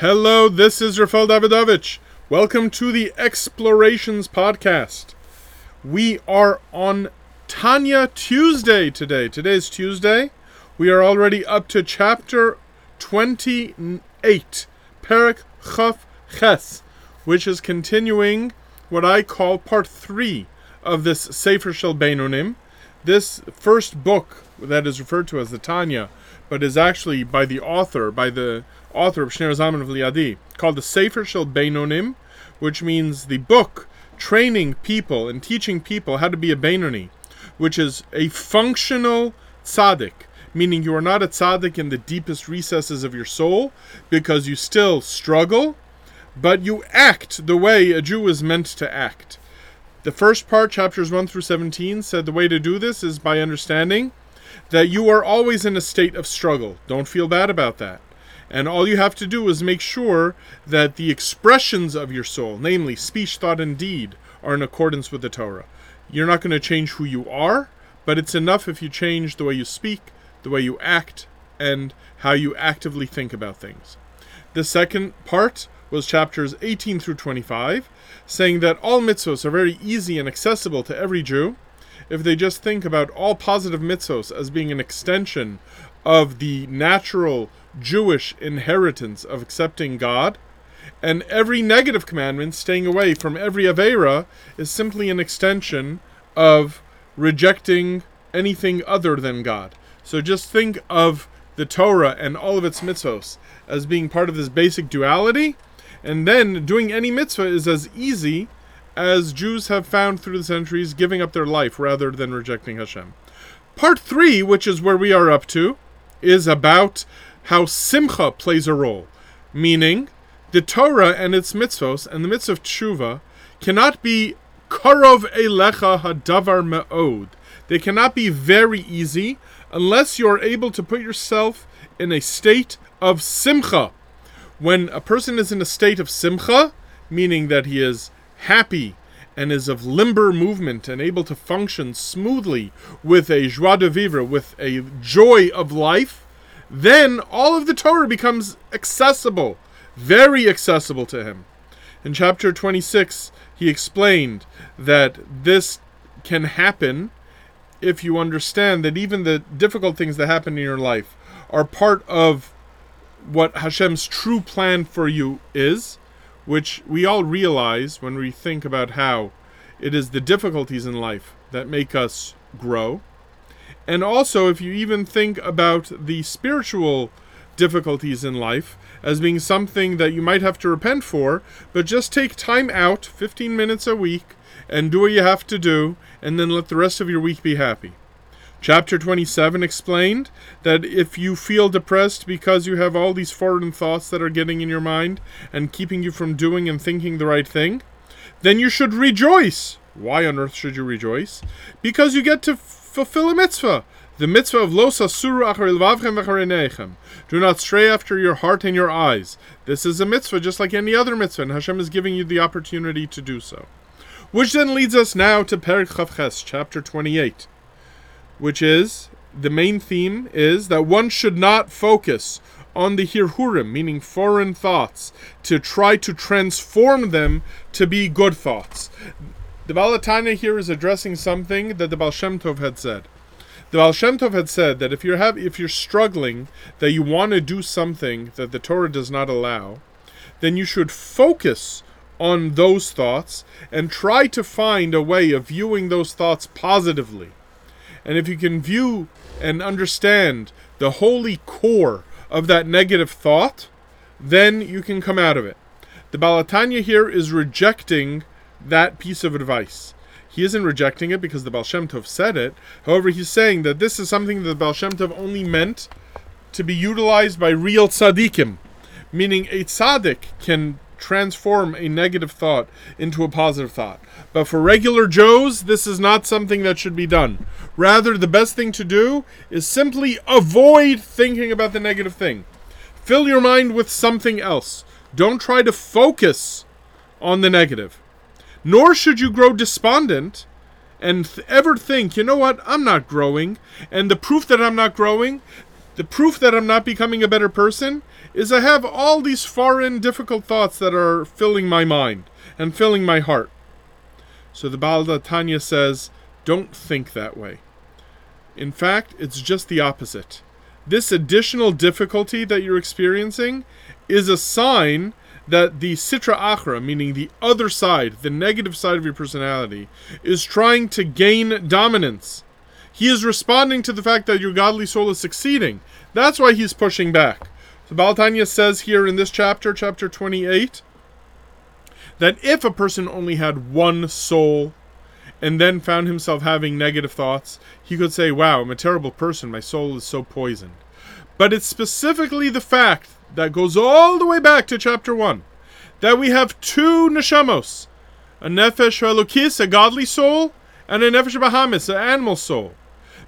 Hello, this is Rafael Davidovich. Welcome to the Explorations Podcast. We are on Tanya Tuesday today. Today is Tuesday. We are already up to chapter 28, Perak Chaf Ches, which is continuing what I call part 3 of this Sefer Shel Beinonim. This first book that is referred to as the Tanya, but is actually by the author, by the author of Shneur Zalman of Liadi, called the Sefer Shel Beinonim, which means the book training people and teaching people how to be a Beinoni, which is a functional tzaddik, meaning you are not a tzaddik in the deepest recesses of your soul, because you still struggle, but you act the way a Jew is meant to act. The first part, chapters 1 through 17, said the way to do this is by understanding that you are always in a state of struggle. Don't feel bad about that. And all you have to do is make sure that the expressions of your soul, namely speech, thought, and deed, are in accordance with the Torah. You're not going to change who you are, but it's enough if you change the way you speak, the way you act, and how you actively think about things. The second part was chapters 18 through 25, saying that all mitzvahs are very easy and accessible to every Jew if they just think about all positive mitzvahs as being an extension of the natural Jewish inheritance of accepting God, and every negative commandment, staying away from every Avera, is simply an extension of rejecting anything other than God. So just think of the Torah and all of its mitzvahs as being part of this basic duality, and then doing any mitzvah is as easy as Jews have found through the centuries, giving up their life rather than rejecting Hashem. Part three, which is where we are up to, is about how simcha plays a role, meaning the Torah and its mitzvos and the mitzvah of tshuva cannot be karov elecha hadavar me'od. They cannot be very easy unless you are able to put yourself in a state of simcha. When a person is in a state of simcha, meaning that he is happy and is of limber movement and able to function smoothly with a joie de vivre, with a joy of life, then all of the Torah becomes accessible, very accessible to him. In chapter 26, he explained that this can happen if you understand that even the difficult things that happen in your life are part of what Hashem's true plan for you is which we all realize when we think about how it is the difficulties in life that make us grow. And also, if you even think about the spiritual difficulties in life as being something that you might have to repent for, but just take time out, 15 minutes a week, and do what you have to do, and then let the rest of your week be happy. Chapter 27 explained that if you feel depressed because you have all these foreign thoughts that are getting in your mind and keeping you from doing and thinking the right thing, then you should rejoice. Why on earth should you rejoice? Because you get to f- fulfill a mitzvah. The mitzvah of lo sasuru achar Do not stray after your heart and your eyes. This is a mitzvah just like any other mitzvah, and Hashem is giving you the opportunity to do so. Which then leads us now to Perek Chaf Ches, chapter 28 which is the main theme is that one should not focus on the hirhurim, meaning foreign thoughts, to try to transform them to be good thoughts. The Baal HaTanya here is addressing something that the Baal Shem Tov had said. The Baal Shem Tov had said that if you're have if you're struggling, that you want to do something that the Torah does not allow, then you should focus on those thoughts and try to find a way of viewing those thoughts positively. And if you can view and understand the holy core of that negative thought, then you can come out of it. The Baal HaTanya here is rejecting that piece of advice. He isn't rejecting it because the Baal Shem Tov said it. However, he's saying that this is something that the Baal Shem Tov only meant to be utilized by real tzaddikim, meaning a tzaddik can transform a negative thought into a positive thought. But for regular Joes, this is not something that should be done. Rather, the best thing to do is simply avoid thinking about the negative thing. Fill your mind with something else. Don't try to focus on the negative. Nor should you grow despondent and th- ever think, you know what, I'm not growing. And the proof that I'm not growing, The proof that I'm not becoming a better person is I have all these foreign, difficult thoughts that are filling my mind and filling my heart. So the Baal Tanya says, don't think that way. In fact, it's just the opposite. This additional difficulty that you're experiencing is a sign that the Sitra Achra, meaning the other side, the negative side of your personality, is trying to gain dominance. He is responding to the fact that your godly soul is succeeding. That's why he's pushing back. So Baal Tanya says here in this chapter, chapter 28, that if a person only had one soul and then found himself having negative thoughts, he could say, Wow, I'm a terrible person. My soul is so poisoned. But it's specifically the fact that goes all the way back to chapter 1 that we have two neshamos a nefesh elokis, a godly soul, and a nefesh bahamis, an animal soul.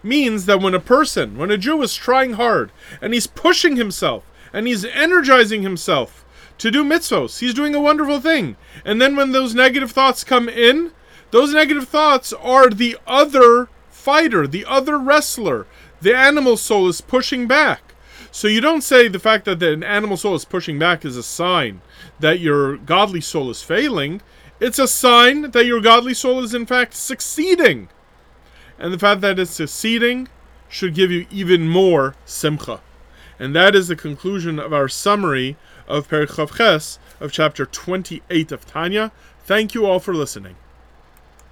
Means that when a person, when a Jew is trying hard and he's pushing himself and he's energizing himself to do mitzvos, he's doing a wonderful thing. And then when those negative thoughts come in, those negative thoughts are the other fighter, the other wrestler. The animal soul is pushing back. So you don't say the fact that an animal soul is pushing back is a sign that your godly soul is failing. It's a sign that your godly soul is in fact succeeding. And the fact that it's succeeding should give you even more simcha. And that is the conclusion of our summary of Perek Ches of chapter 28 of Tanya. Thank you all for listening.